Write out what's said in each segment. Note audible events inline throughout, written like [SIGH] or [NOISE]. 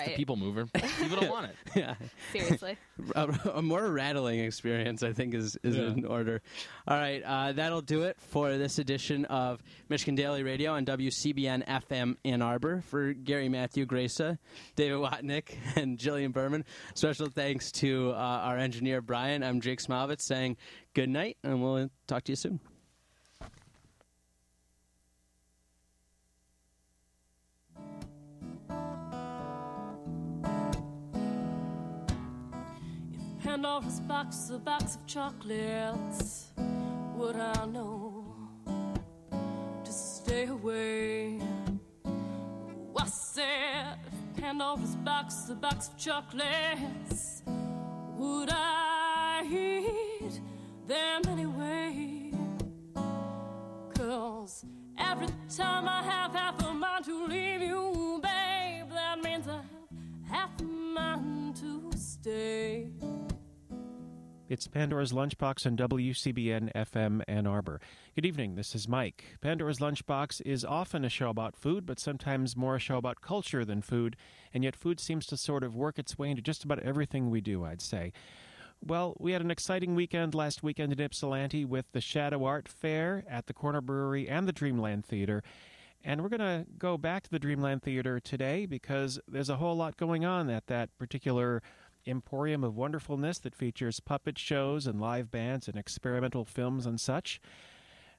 It's the people mover. People don't want it. yeah. Seriously. [LAUGHS] a, a more rattling experience, I think, is, is Yeah. in order. All right, uh, that'll do it for this edition of Michigan Daily Radio on WCBN FM Ann Arbor. For Gary Matthew Grasa, David Watnick, [LAUGHS] and Jillian Berman, special thanks to uh, our engineer Brian. I'm Jake Smalvitz saying good night, and we'll talk to you soon. Pandora's box, a box of chocolates. Would I know to stay away? Oh, I said, Pandora's box, a box of chocolates. Would I eat them anyway? Cause every time I have half a mind to leave you, babe, It's Pandora's Lunchbox on WCBN FM Ann Arbor. Good evening, this is Mike. Pandora's Lunchbox is often a show about food, but sometimes more a show about culture than food, and yet food seems to sort of work its way into just about everything we do, I'd say. Well, we had an exciting weekend last weekend in Ypsilanti with the Shadow Art Fair at the Corner Brewery and the Dreamland Theater. And we're going to go back to the Dreamland Theater today because there's a whole lot going on at that particular emporium of wonderfulness that features puppet shows and live bands and experimental films and such.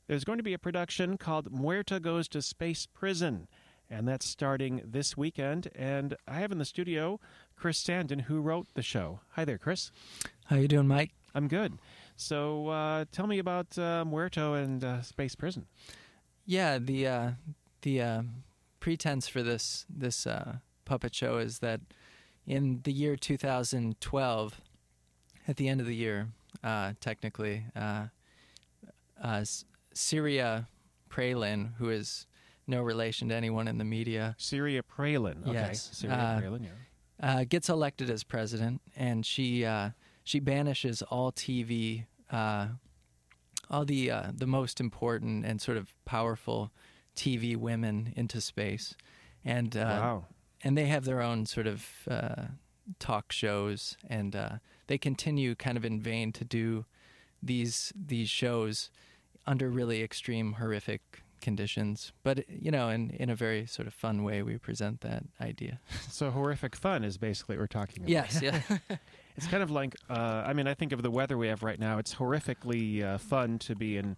There's going to be a production called Muerta Goes to Space Prison, and that's starting this weekend. And I have in the studio Chris Sandin, who wrote the show. Hi there, Chris. How you doing, Mike? I'm good. So uh, tell me about uh, Muerto and uh, Space Prison. Yeah, the uh, the uh, pretense for this this uh, puppet show is that in the year 2012, at the end of the year, uh, technically, uh, uh, Syria Pralin, who is no relation to anyone in the media, Syria Pralin. Okay. Yes. Syria Uh, Pralin, yeah. uh, gets elected as president, and she uh, she banishes all TV, uh, all the uh, the most important and sort of powerful TV women into space, and uh, wow. And they have their own sort of uh, talk shows, and uh, they continue kind of in vain to do these these shows under really extreme, horrific conditions. But you know, in in a very sort of fun way, we present that idea. [LAUGHS] So horrific fun is basically what we're talking about. Yes, yeah. [LAUGHS] It's kind of like, uh, I mean, I think of the weather we have right now. It's horrifically uh, fun to be in,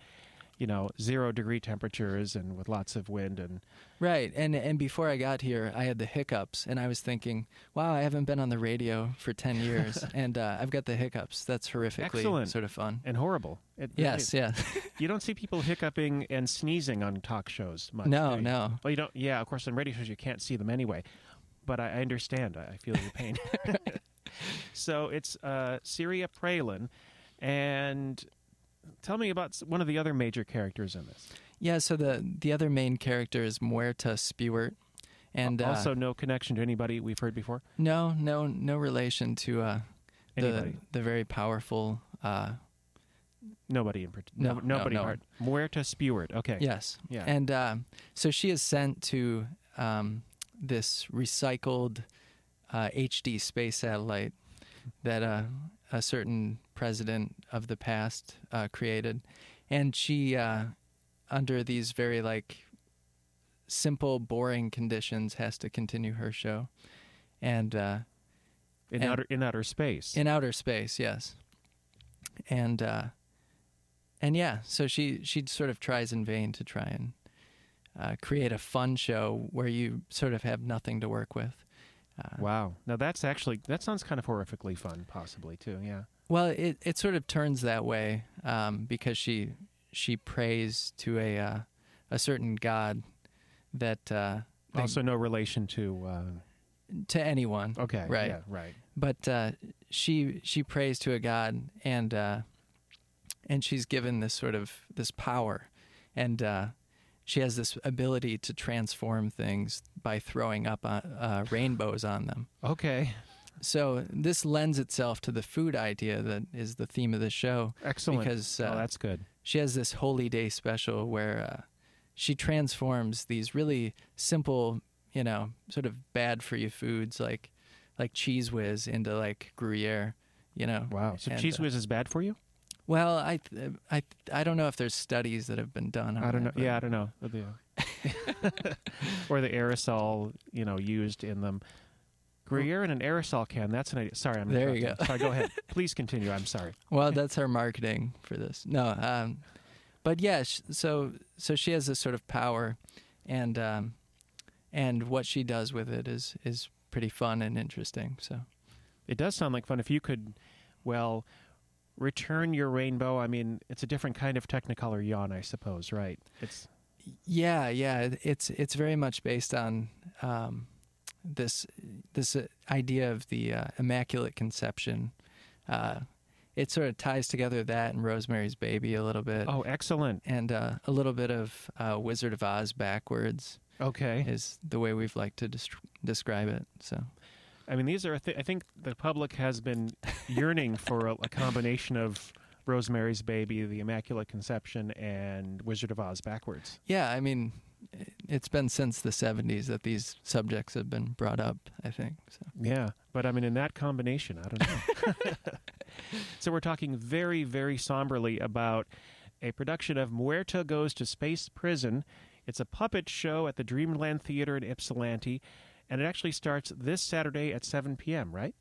you know, zero degree temperatures and with lots of wind and Right, and and before I got here, I had the hiccups, and I was thinking, "Wow, I haven't been on the radio for ten [LAUGHS] years, and uh, I've got the hiccups. That's horrifically Excellent. sort of fun." and horrible. It, Yes, it- yeah, [LAUGHS] You don't see people hiccuping and sneezing on talk shows much. no, you? no, Well, you don't. Yeah, of course, on radio shows you can't see them anyway. But I, I understand. I I feel your pain. [LAUGHS] so it's uh, Syria Pralin, and tell me about one of the other major characters in this. yeah. So the the other main character is Muerta Spewart, and uh, also, no connection to anybody we've heard before. no, no, no relation to uh, the Anybody. the very powerful. Uh, Nobody in particular. No, no, no, nobody. no part- Muerta Spewart. Okay. Yes. Yeah. And uh, so she is sent to um, this recycled uh, HD space satellite that uh, a certain president of the past uh, created, and she, uh, under these very like simple, boring conditions, has to continue her show, and uh, in and- outer in outer space. in outer space, yes. And uh, and yeah, so she she sort of tries in vain to try and uh, create a fun show where you sort of have nothing to work with. Uh, wow. Now that's actually that sounds kind of horrifically fun, possibly too. Yeah. Well, it it sort of turns that way um, because she she prays to a uh, a certain god that uh, Also, no relation to. Uh, to anyone. okay. Right. Yeah. Right. but uh, she she prays to a god and uh, and she's given this sort of this power and uh, she has this ability to transform things by throwing up uh, uh, rainbows on them Okay. so this lends itself to the food idea that is the theme of the show Excellent. Because, oh, uh, that's good. she has this holy day special where uh, she transforms these really simple you know, sort of bad for you foods like like Cheez Whiz into like Gruyere, you know. Wow. So And, cheese uh, whiz is bad for you? Well, I I I don't know if there's studies that have been done. On I don't know. but- Yeah, I don't know. [LAUGHS] Or the, aerosol, you know, used in them. Gruyere in an aerosol can. That's an idea. Sorry, I'm There you interrupting. Sorry, go ahead. [LAUGHS] Please continue. I'm sorry. Well, that's our marketing for this. No, um, but yeah. So so she has this sort of power, and um, and what she does with it is is pretty fun and interesting. So It does sound like fun. If you could, well, return your rainbow. I mean, it's a different kind of Technicolor yawn, I suppose, right? It's yeah, yeah. It's it's very much based on um, this this uh, idea of the uh, immaculate conception. Uh, it sort of ties together that and Rosemary's Baby a little bit. oh, excellent. And uh, a little bit of uh, Wizard of Oz backwards. Okay. is the way we've liked to dest- describe it. So I mean, these are. Th- I think the public has been yearning for a, a combination of Rosemary's Baby, The Immaculate Conception, and Wizard of Oz backwards. yeah, I mean, it's been since the '70s that these subjects have been brought up. I think so. Yeah, but I mean, in that combination, I don't know. [LAUGHS] so we're talking very, very somberly about a production of Muerta Goes to Space Prison. It's a puppet show at the Dreamland Theater in Ypsilanti, and it actually starts this Saturday at 7 p.m. Right?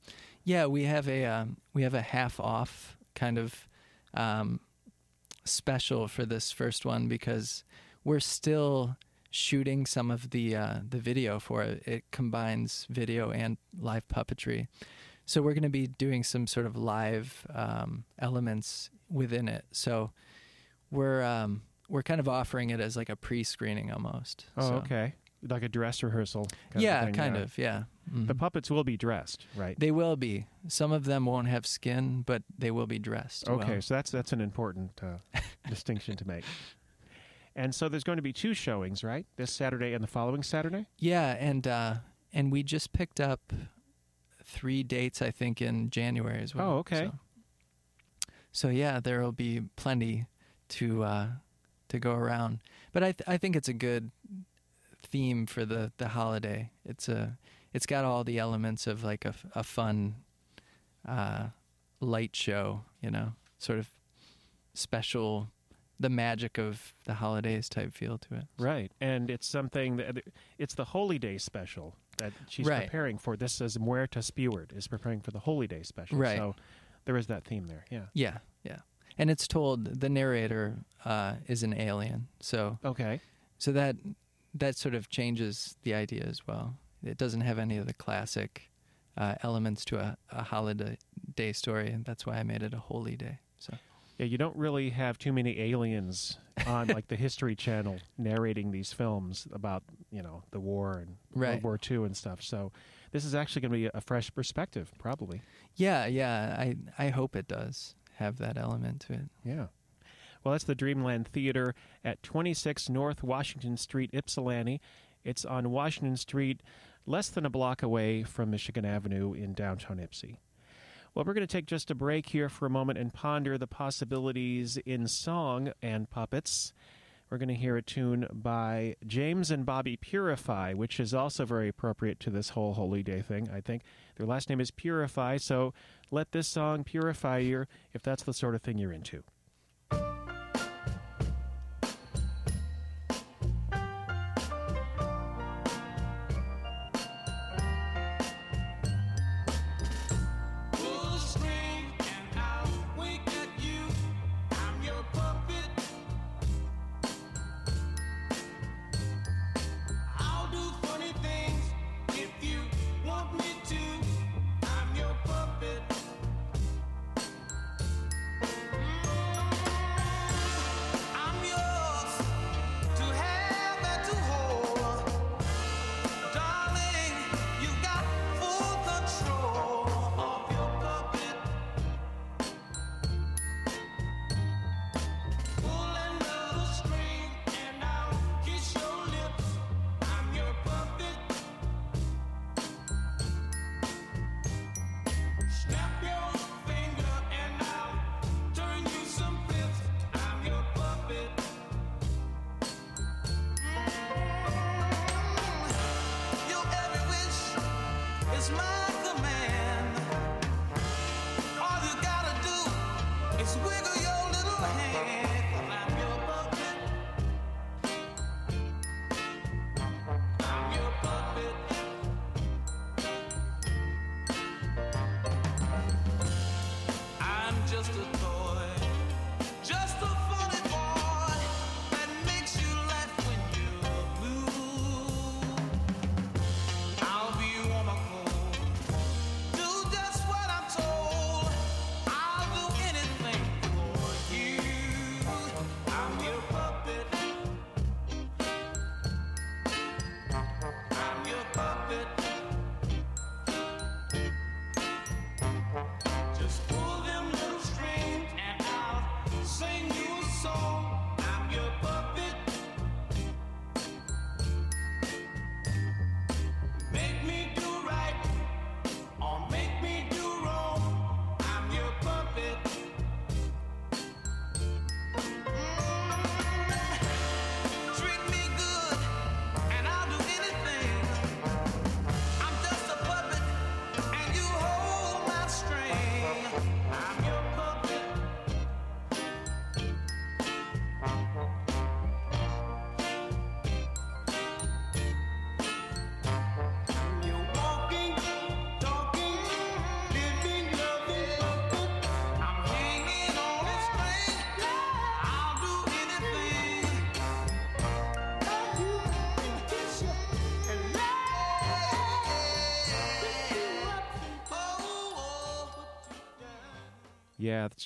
Yeah, we have a um, we have a half off kind of um, special for this first one because we're still shooting some of the uh, the video for it. It combines video and live puppetry, so we're going to be doing some sort of live um, elements within it. So we're um, we're kind of offering it as like a pre-screening almost. Oh, So- okay. Like a dress rehearsal. kind of Yeah, thing, kind of. Yeah. The Mhm. puppets will be dressed, right? They will be. Some of them won't have skin, but they will be dressed. Okay, well. so that's that's an important uh, [LAUGHS] distinction to make. And so there's going to be two showings, right? This Saturday and the following Saturday. Yeah, and uh, and we just picked up three dates, I think, in January as well. Oh, okay. So, so yeah, there will be plenty to uh, to go around. But I th- I think it's a good theme for the the holiday. It's a it's got all the elements of like a, a fun uh, light show, you know, sort of special, the magic of the holidays type feel to it. Right, and it's something that it's the Holy Day special that she's Right. preparing for. This is Muerta Spewart is preparing for the Holy Day special. Right. So there is that theme there. Yeah. Yeah, yeah. And it's told the narrator uh, is an alien, so Okay. so that that sort of changes the idea as well. It doesn't have any of the classic uh, elements to a, a holiday day story, and that's why I made it a holy day. So Yeah, you don't really have too many aliens on like the History Channel narrating these films about you know the war and Right. World War II and stuff. So this is actually going to be a fresh perspective, probably. yeah, yeah. I I hope it does have that element to it. Yeah. Well, that's the Dreamland Theater at 26 North Washington Street, Ypsilanti. It's on Washington Street, less than a block away from Michigan Avenue in downtown Ypsi. Well, we're going to take just a break here for a moment and ponder the possibilities in song and puppets. We're going to hear a tune by James and Bobby Purify, which is also very appropriate to this whole Holy Day thing, I think. Their last name is Purify, so let this song purify you if that's the sort of thing you're into.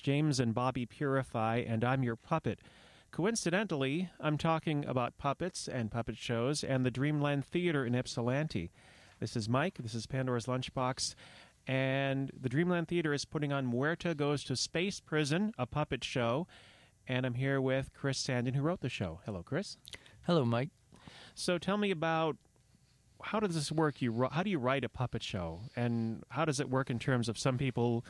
James and Bobby Purify, and I'm your puppet. Coincidentally, I'm talking about puppets and puppet shows and the Dreamland Theater in Ypsilanti. This is Mike, this is Pandora's Lunchbox, and the Dreamland Theater is putting on Muerta Goes to Space Prison, a puppet show, and I'm here with Chris Sandin, who wrote the show. Hello, Chris. Hello, Mike. So tell me about how does this work? You how do you write a puppet show, and how does it work in terms of some people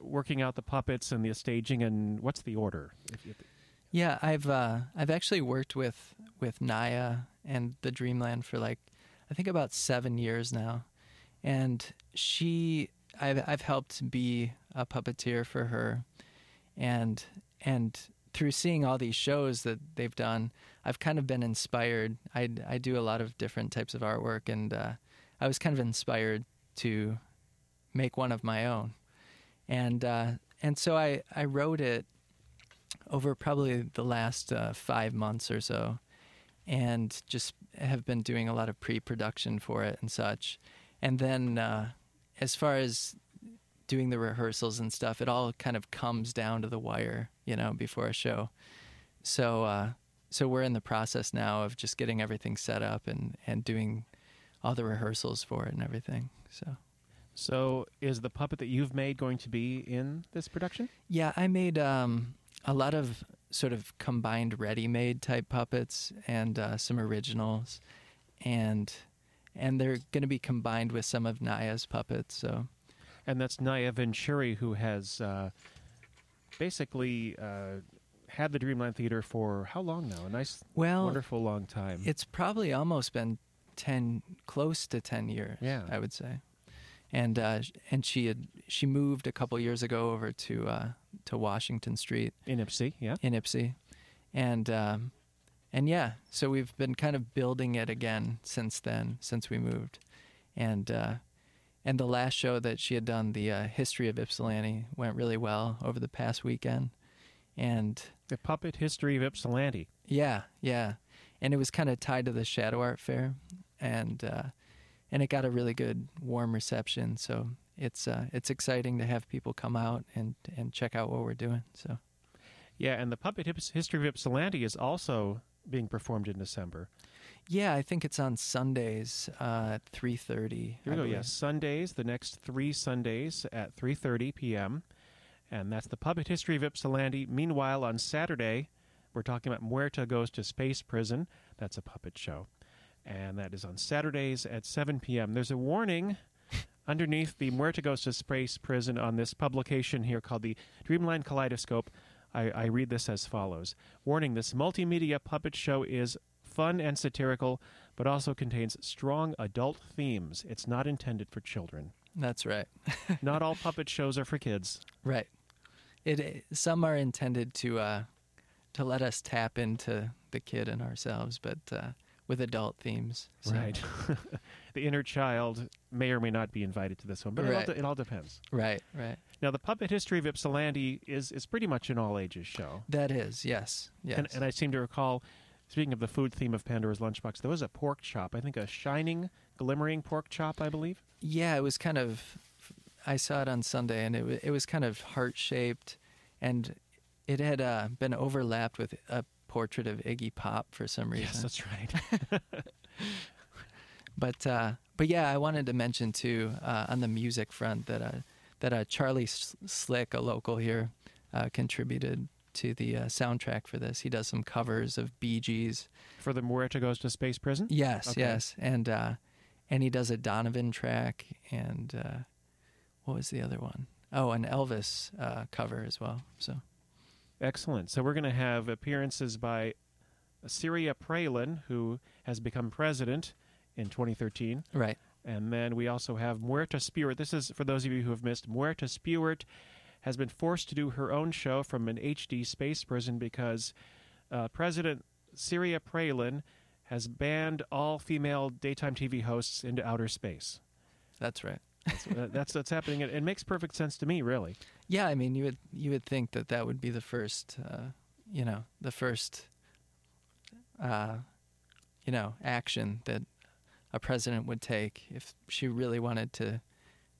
working out the puppets and the staging, and what's the order? Yeah, I've uh, I've actually worked with with Naya and the Dreamland for like I think about seven years now, and she I've I've helped be a puppeteer for her, and and through seeing all these shows that they've done, I've kind of been inspired. I I do a lot of different types of artwork, and uh, I was kind of inspired to make one of my own, and uh, and so I I wrote it over probably the last uh, five months or so, and just have been doing a lot of pre-production for it and such. And then, uh, as far as doing the rehearsals and stuff, it all kind of comes down to the wire, you know, before a show. So, uh, so we're in the process now of just getting everything set up and and doing all the rehearsals for it and everything. So. So, is the puppet that you've made going to be in this production? Yeah, I made um, a lot of sort of combined ready-made type puppets and uh, some originals, and and they're going to be combined with some of Naya's puppets. So And that's Naya Venturi, who has uh, basically uh, had the Dreamland Theater for how long now? A nice, Well, wonderful long time. it's probably almost been ten, close to ten years. Yeah. I would say. And uh, and she had she moved a couple years ago over to uh, to Washington Street, in Ypsi, yeah. in Ypsi, and um, and yeah, so we've been kind of building it again since then, since we moved, and uh, and the last show that she had done, the uh, history of Ypsilanti, went really well over the past weekend, and The Puppet History of Ypsilanti. yeah, yeah, and it was kind of tied to the Shadow Art Fair, and uh, and it got a really good warm reception. So it's uh, it's exciting to have people come out and and check out what we're doing. So. Yeah, and the Puppet History of Ypsilanti is also being performed in December. Yeah, I think it's on Sundays uh, at three thirty. Here we go. Yes, Sundays. The next three Sundays at 3:30 p.m. And that's the Puppet History of Ypsilanti. Meanwhile, on Saturday, we're talking about Muerta Goes to Space Prison. That's a puppet show. And that is on Saturdays at 7 p.m. There's a warning underneath the Muerta Goes Space Prison on this publication here called the Dreamland Kaleidoscope. I, I read this as follows Warning this multimedia puppet show is fun and satirical, but also contains strong adult themes. It's not intended for children. That's right. [LAUGHS] Not all puppet shows are for kids. Right. it some are intended to uh, to let us tap into the kid in ourselves, but uh, with adult themes. So- Right. [LAUGHS] the inner child may or may not be invited to this one, but it, all, Right. it all depends. Right. Right. Now, the puppet history of Ypsilanti is is pretty much an all ages show. That is yes. Yes. And, and I seem to recall, speaking of the food theme of Pandora's Lunchbox, there was a pork chop. I think a shining, glimmering pork chop, I believe. Yeah, it was kind of. I saw it on Sunday, and it it was kind of heart shaped, and it had uh, been overlapped with a portrait of Iggy Pop for some reason. Yes, that's right. [LAUGHS] But uh, but yeah, I wanted to mention too uh, on the music front that uh, that uh, Charlie Slick, a local here, uh, contributed to the uh, soundtrack for this. He does some covers of Bee Gees. For the Muerta Goes to Space Prison? Yes, Okay. yes, and uh, and he does a Donovan track and uh, what was the other one? Oh, an Elvis uh, cover as well. So Excellent. So we're going to have appearances by Syria Pralin, who has become president in 2013. right, And then we also have Muerta Spewart. This is for those of you who have missed. Muerta Spewart has been forced to do her own show from an HD space prison because uh, President Syria Pralin has banned all female daytime TV hosts into outer space. that's right. That's, uh, that's what's happening. It, it makes perfect sense to me, really. Yeah, I mean, you would you would think that that would be the first, uh, you know, the first, uh, you know, action that a president would take if she really wanted to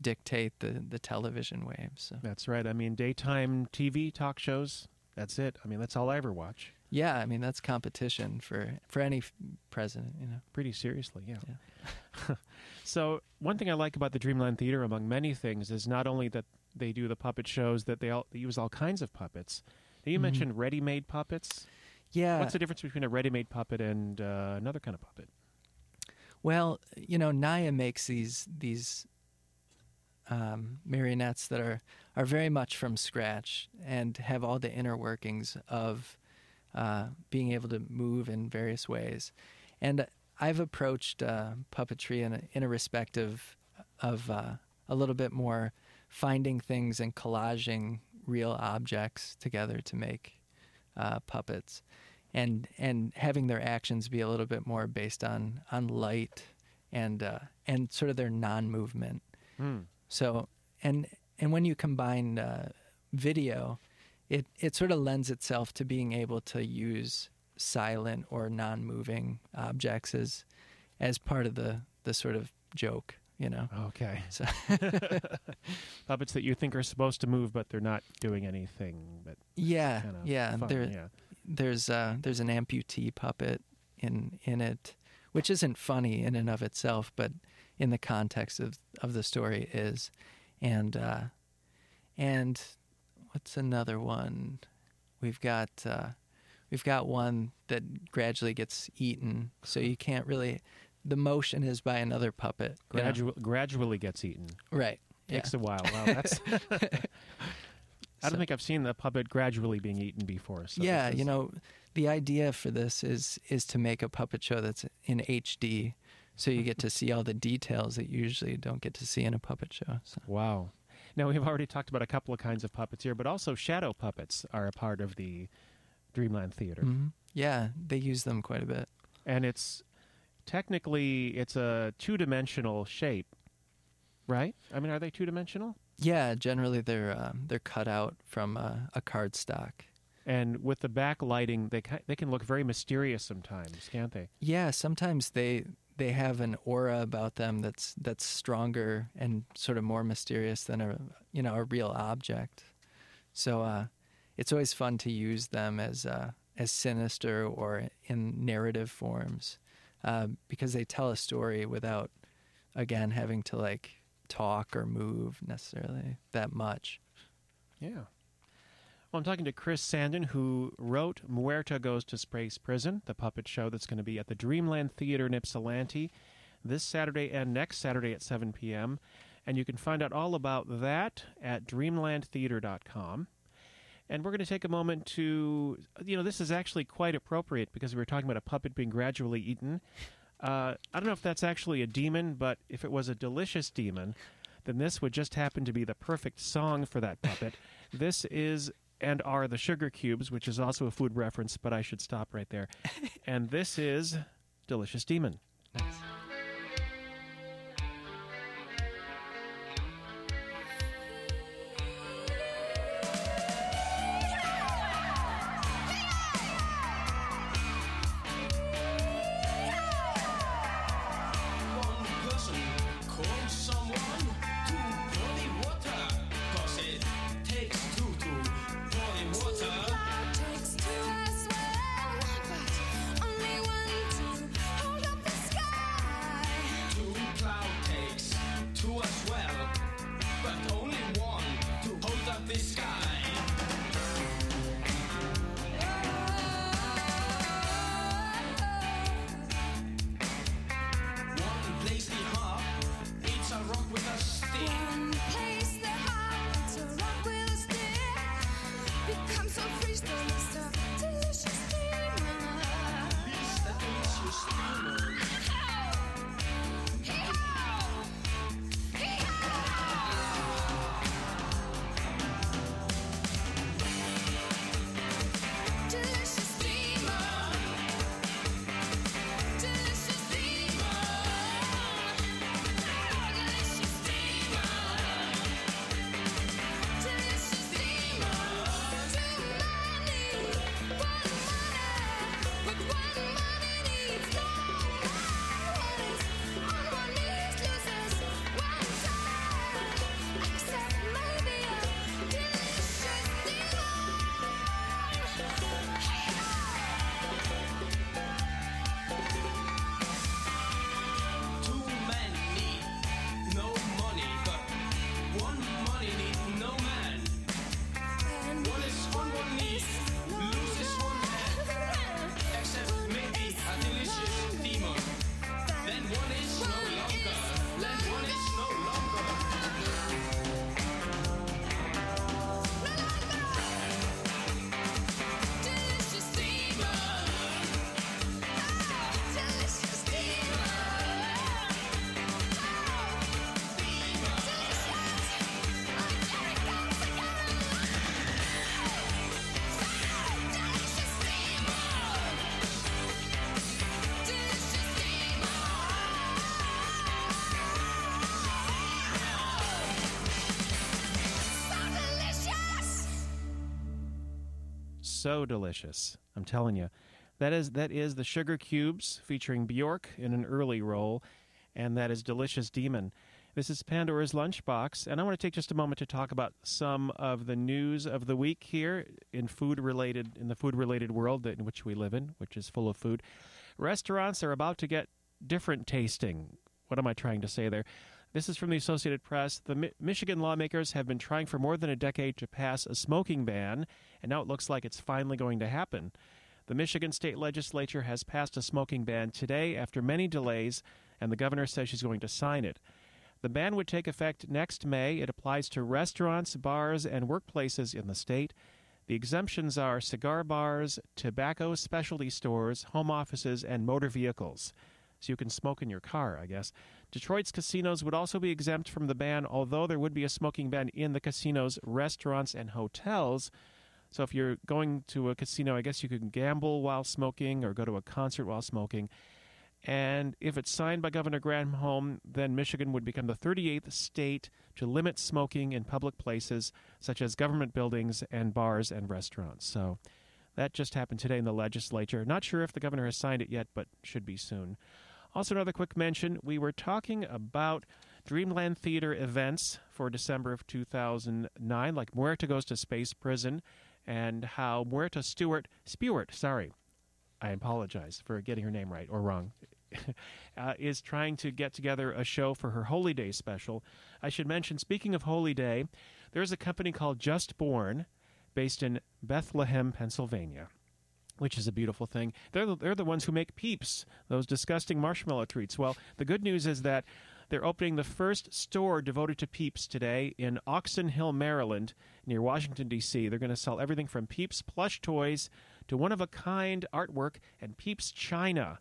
dictate the the television waves. So. That's right. I mean, daytime TV talk shows. That's it. I mean, that's all I ever watch. Yeah, I mean that's competition for for any f- president, you know. Pretty seriously, yeah. [LAUGHS] so one thing I like about the Dreamland Theater, among many things, is not only that they do the puppet shows, that they all they use all kinds of puppets. Now, you Mhm. mentioned ready-made puppets. Yeah. What's the difference between a ready-made puppet and uh, another kind of puppet? Well, you know, Naya makes these these um, marionettes that are are very much from scratch and have all the inner workings of uh, being able to move in various ways. And I've approached uh, puppetry in a, in a respective of uh, a little bit more finding things and collaging real objects together to make uh, puppets, and and having their actions be a little bit more based on on light and uh, and sort of their non-movement. Hmm. So and and when you combine uh, video, it it sort of lends itself to being able to use silent or non-moving objects as as part of the the sort of joke, you know. Okay. [LAUGHS] So [LAUGHS] Puppets that you think are supposed to move, but they're not doing anything. But yeah, kind of yeah, fun, there yeah. there's uh there's an amputee puppet in in it, which isn't funny in and of itself, but in the context of of the story is, and uh, and what's another one? We've got uh, we've got one that gradually gets eaten, so you can't really. The motion is by another puppet. you know? Gradually gets eaten. right? Takes yeah. a while. Wow, that's. [LAUGHS] I don't So- think I've seen the puppet gradually being eaten before. So yeah, this you know, the idea for this is is to make a puppet show that's in HD, so you get to see all the details that you usually don't get to see in a puppet show. So. Wow. Now we've already talked about a couple of kinds of puppets here, but also shadow puppets are a part of the Dreamland Theater, Mhm. Yeah, they use them quite a bit. and it's technically it's a two-dimensional shape, right? I mean, are they two-dimensional? Yeah, generally they're um, they're cut out from uh, a card stock. And with the backlighting, they they can look very mysterious sometimes, can't they? Yeah, sometimes they they have an aura about them that's that's stronger and sort of more mysterious than a you know a real object. So uh, it's always fun to use them as uh, as sinister or in narrative forms uh, because they tell a story without again having to like talk or move necessarily that much. Yeah. Well, I'm talking to Chris Sandin, who wrote Muerta Goes to Space Prison, the puppet show that's going to be at the Dreamland Theater in Ypsilanti this Saturday and next Saturday at 7 p.m. And you can find out all about that at dreamlandtheater.com. And we're going to take a moment to, you know, this is actually quite appropriate because we were talking about a puppet being gradually eaten. Uh, I don't know if that's actually a demon, but if it was a delicious demon, then this would just happen to be the perfect song for that puppet. [LAUGHS] this is and are the Sugar Cubes, which is also a food reference, but I should stop right there. [LAUGHS] and this is Delicious Demon. So delicious. I'm telling you. That is that is the Sugar Cubes featuring Bjork in an early role, and that is Delicious Demon. This is Pandora's Lunchbox, and I want to take just a moment to talk about some of the news of the week here in food related in the food related world that, in which we live in, which is full of food. Restaurants are about to get different tasting. What am I trying to say there? This is from the Associated Press. The Mi- Michigan lawmakers have been trying for more than a decade to pass a smoking ban, and now it looks like it's finally going to happen. The Michigan state legislature has passed a smoking ban today after many delays, and the governor says she's going to sign it. The ban would take effect next May. It applies to restaurants, bars, and workplaces in the state. The exemptions are cigar bars, tobacco specialty stores, home offices, and motor vehicles. So you can smoke in your car, I guess. Detroit's casinos would also be exempt from the ban, although there would be a smoking ban in the casinos, restaurants, and hotels. So if you're going to a casino, I guess you can gamble while smoking or go to a concert while smoking. And if it's signed by Governor Granholm, then Michigan would become the 38th state to limit smoking in public places such as government buildings and bars and restaurants. So that just happened today in the legislature. Not sure if the governor has signed it yet, but should be soon. Also, another quick mention we were talking about Dreamland Theater events for December of 2009, like Muerta Goes to Space Prison, and how Muerta Stewart, Spewart, sorry, I apologize for getting her name right or wrong, [LAUGHS] uh, is trying to get together a show for her Holy Day special. I should mention, speaking of Holy Day, there's a company called Just Born based in Bethlehem, Pennsylvania. Which is a beautiful thing. They're the, they're the ones who make Peeps, those disgusting marshmallow treats. Well, the good news is that they're opening the first store devoted to Peeps today in Oxon Hill, Maryland, near Washington, D.C. They're going to sell everything from Peeps plush toys to one of a kind artwork and Peeps China,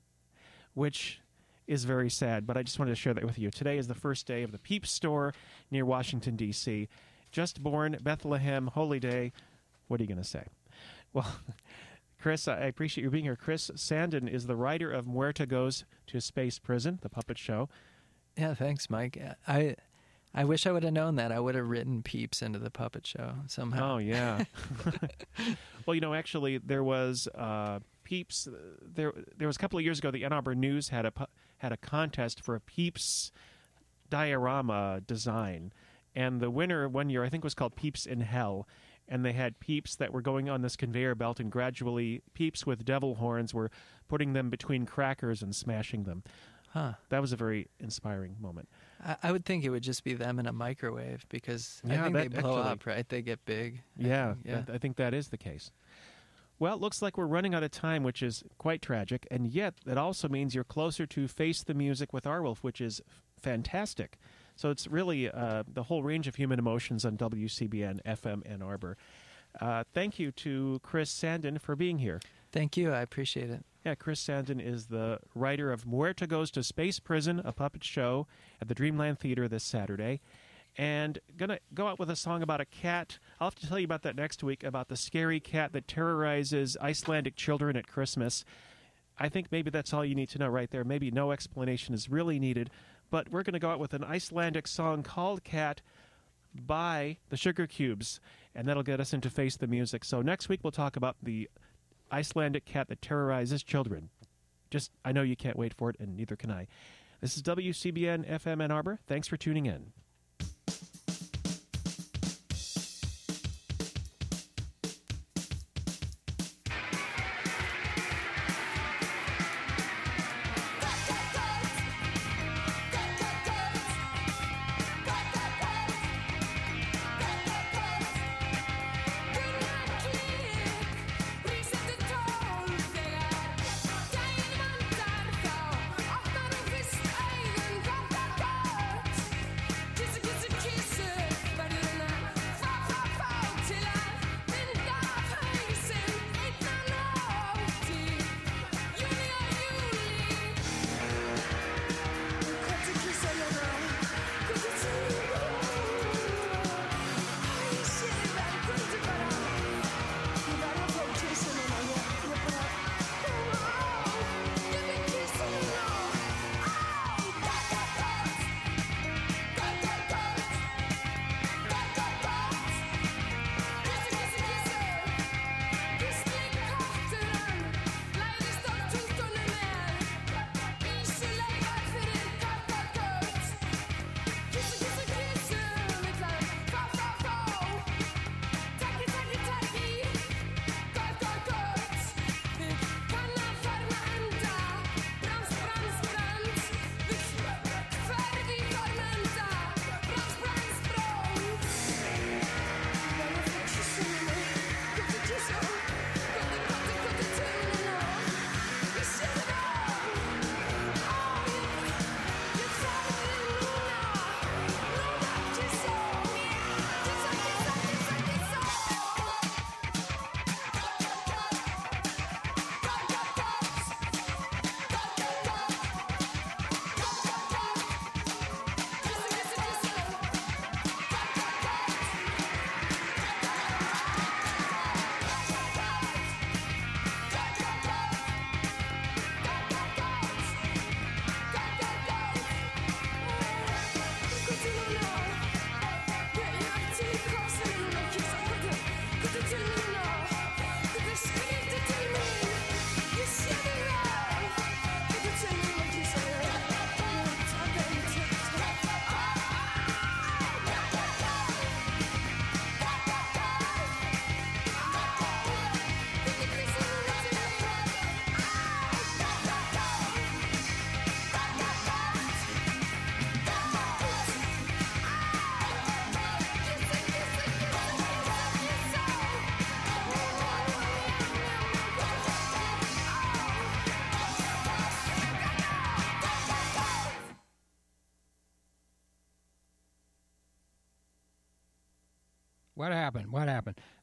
which is very sad, but I just wanted to share that with you. Today is the first day of the Peeps Store near Washington, D.C. Just born, Bethlehem, Holy Day. What are you going to say? Well, [LAUGHS] Chris, I appreciate you being here. Chris Sandin is the writer of Muerta Goes to Space Prison, the puppet show. Yeah, thanks, Mike. I I wish I would have known that. I would have written Peeps into the puppet show somehow. Oh yeah. [LAUGHS] [LAUGHS] well, you know, actually, there was uh, Peeps. uh, There, there was a couple of years ago. The Ann Arbor News had a had a contest for a Peeps diorama design, and the winner one year I think was called Peeps in Hell. And they had peeps that were going on this conveyor belt, and gradually, peeps with devil horns were putting them between crackers and smashing them. Huh. That was a very inspiring moment. I, I would think it would just be them in a microwave because Yeah, I think that- they blow actually- up, right? They get big. I Yeah, think, yeah. that- I think that is the case. Well, it looks like we're running out of time, which is quite tragic, and yet that also means you're closer to Face the Music with Arwolf, which is fantastic. So it's really uh, the whole range of human emotions on WCBN FM Ann Arbor. Uh, thank you to Chris Sandin for being here. Thank you. I appreciate it. Yeah, Chris Sandin is the writer of Muerta Goes to Space Prison, a puppet show at the Dreamland Theater this Saturday. And gonna go out with a song about a cat. I'll have to tell you about that next week about the scary cat that terrorizes Icelandic children at Christmas. I think maybe that's all you need to know right there. Maybe no explanation is really needed. But we're going to go out with an Icelandic song called Cat by the Sugar Cubes, and that'll get us into Face the Music. So next week we'll talk about the Icelandic cat that terrorizes children. Just, I know you can't wait for it, and neither can I. This is WCBN FM Ann Arbor. Thanks for tuning in.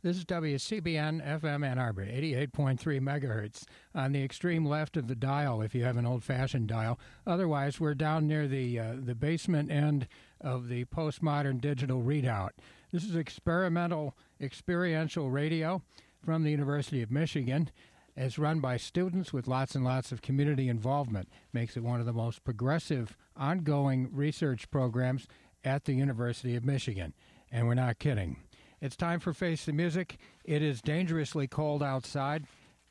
This is WCBN FM Ann Arbor, 88.3 megahertz on the extreme left of the dial if you have an old fashioned dial. Otherwise, we're down near the, uh, the basement end of the postmodern digital readout. This is experimental, experiential radio from the University of Michigan. It's run by students with lots and lots of community involvement. Makes it one of the most progressive, ongoing research programs at the University of Michigan. And we're not kidding. It's time for Face the Music. It is dangerously cold outside.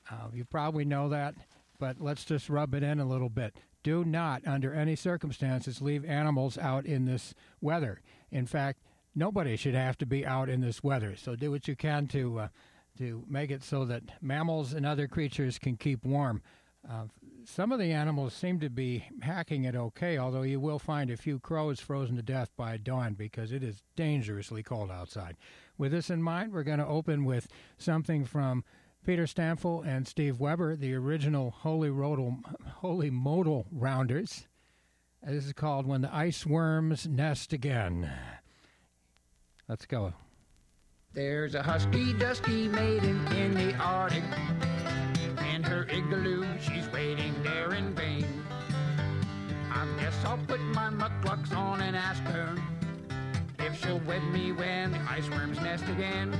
Uh, you probably know that, but let's just rub it in a little bit. Do not, under any circumstances, leave animals out in this weather. In fact, nobody should have to be out in this weather. So do what you can to uh, to make it so that mammals and other creatures can keep warm. Uh, some of the animals seem to be hacking it okay, although you will find a few crows frozen to death by dawn because it is dangerously cold outside. With this in mind, we're going to open with something from Peter Stampfel and Steve Weber, the original Holy, Rodal, Holy Modal Rounders. This is called When the Ice Worms Nest Again. Let's go. There's a husky dusky maiden in the Arctic. In her igloo, she's waiting there in vain. I guess I'll put my mukluks on and ask her she'll wed me when the ice worms nest again.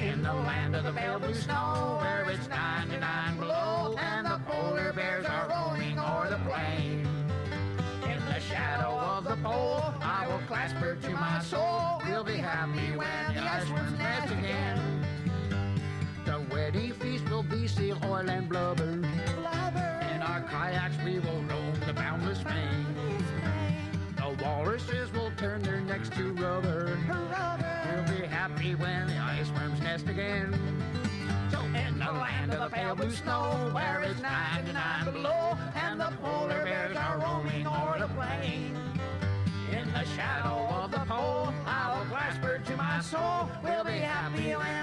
In the land of the pale blue snow, where it's 99 below, and the polar bears are roaming o'er the plain. In the shadow of the pole, I will clasp her to my soul. We'll be happy when the ice worms nest again. The wedding feast will be seal, oil, and blubber. In our kayaks we will roam the boundless main. The walruses will turn their necks to rubber. We'll be happy when the ice worms nest again. So in the land of the pale blue snow, where it's 99 below, and the polar bears are roaming o'er the plain. In the shadow of the pole, I'll clasp her to my soul. We'll be happy when